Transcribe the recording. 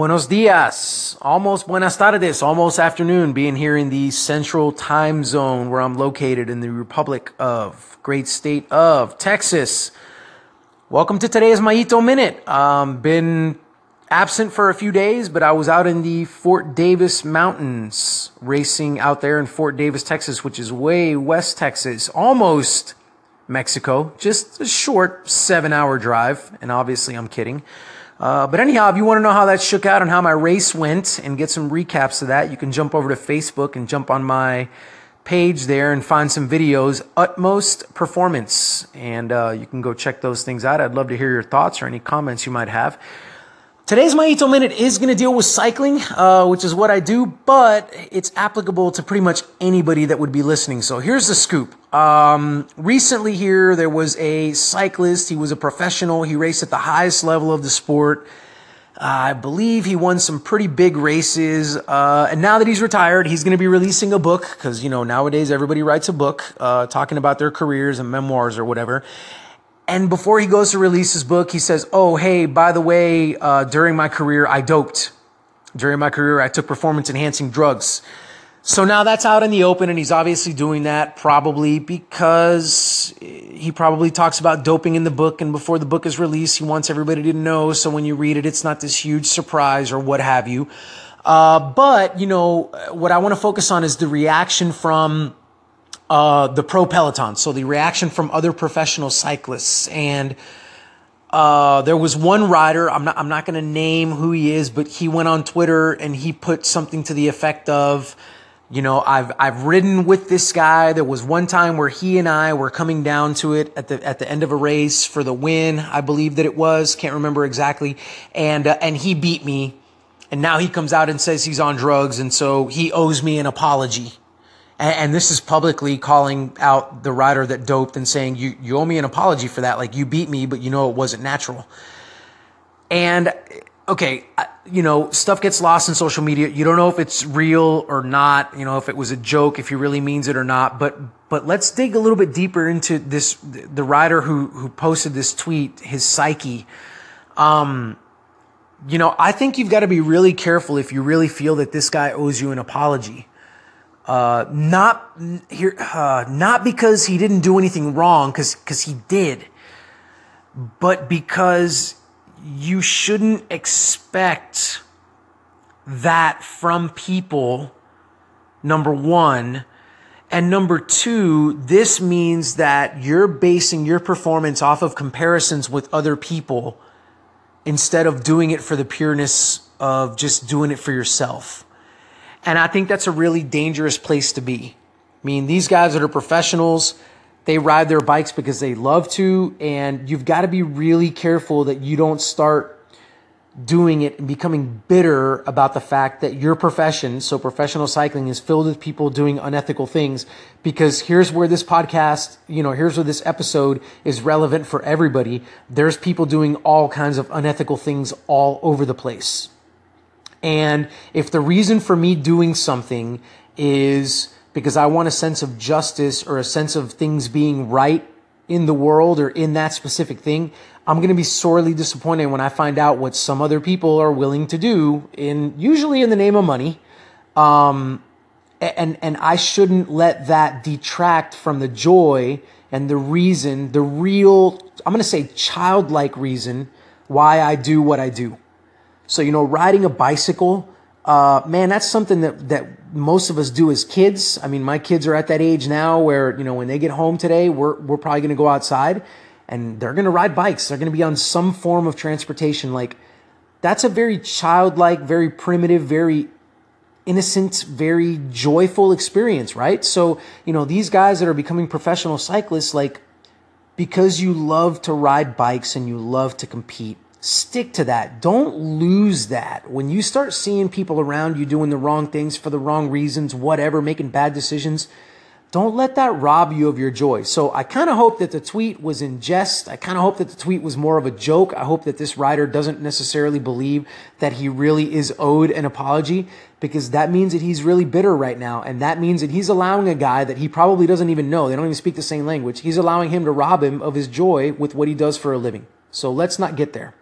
Buenos dias, almost buenas tardes, almost afternoon, being here in the central time zone where I'm located in the Republic of great state of Texas. Welcome to today's Mayito Minute. Um, been absent for a few days, but I was out in the Fort Davis Mountains racing out there in Fort Davis, Texas, which is way west Texas, almost Mexico, just a short seven hour drive. And obviously, I'm kidding. Uh, but anyhow, if you want to know how that shook out and how my race went and get some recaps of that, you can jump over to Facebook and jump on my page there and find some videos, Utmost Performance. And uh, you can go check those things out. I'd love to hear your thoughts or any comments you might have. Today's Mayito Minute is going to deal with cycling, uh, which is what I do, but it's applicable to pretty much anybody that would be listening. So here's the scoop. Um, recently here, there was a cyclist. He was a professional. He raced at the highest level of the sport. Uh, I believe he won some pretty big races. Uh, and now that he's retired, he's going to be releasing a book because, you know, nowadays everybody writes a book uh, talking about their careers and memoirs or whatever. And before he goes to release his book, he says, Oh, hey, by the way, uh, during my career, I doped. During my career, I took performance enhancing drugs. So now that's out in the open, and he's obviously doing that probably because he probably talks about doping in the book. And before the book is released, he wants everybody to know. So when you read it, it's not this huge surprise or what have you. Uh, but, you know, what I want to focus on is the reaction from uh, the pro peloton. So the reaction from other professional cyclists and uh, there was one rider. I'm not. I'm not going to name who he is, but he went on Twitter and he put something to the effect of, you know, I've I've ridden with this guy. There was one time where he and I were coming down to it at the at the end of a race for the win. I believe that it was. Can't remember exactly. And uh, and he beat me. And now he comes out and says he's on drugs, and so he owes me an apology and, and, this is publicly calling out the rider that doped and saying, you, you owe me an apology for that. Like, you beat me, but you know it wasn't natural. And, okay, you know, stuff gets lost in social media. You don't know if it's real or not, you know, if it was a joke, if he really means it or not. But, but let's dig a little bit deeper into this, the rider who, who posted this tweet, his psyche. Um, you know, I think you've got to be really careful if you really feel that this guy owes you an apology. Uh, not here, uh, not because he didn't do anything wrong, because because he did, but because you shouldn't expect that from people. Number one. And number two, this means that you're basing your performance off of comparisons with other people instead of doing it for the pureness of just doing it for yourself. And I think that's a really dangerous place to be. I mean, these guys that are professionals, they ride their bikes because they love to, and you've got to be really careful that you don't start doing it and becoming bitter about the fact that your profession, so professional cycling, is filled with people doing unethical things. Because here's where this podcast, you know, here's where this episode is relevant for everybody. There's people doing all kinds of unethical things all over the place. And if the reason for me doing something is because I want a sense of justice or a sense of things being right in the world or in that specific thing, I'm going to be sorely disappointed when I find out what some other people are willing to do in usually in the name of money. Um, and, and I shouldn't let that detract from the joy and the reason, the real, I'm going to say childlike reason why I do what I do. So, you know, riding a bicycle, uh, man, that's something that, that most of us do as kids. I mean, my kids are at that age now where, you know, when they get home today, we're, we're probably going to go outside and they're going to ride bikes. They're going to be on some form of transportation. Like, that's a very childlike, very primitive, very innocent, very joyful experience, right? So, you know, these guys that are becoming professional cyclists, like, because you love to ride bikes and you love to compete, stick to that. Don't lose that. When you start seeing people around you doing the wrong things for the wrong reasons, whatever, making bad decisions, don't let that rob you of your joy. So I kind of hope that the tweet was in jest. I kind of hope that the tweet was more of a joke. I hope that this writer doesn't necessarily believe that he really is owed an apology because that means that he's really bitter right now. And that means that he's allowing a guy that he probably doesn't even know. They don't even speak the same language. He's allowing him to rob him of his joy with what he does for a living. So let's not get there.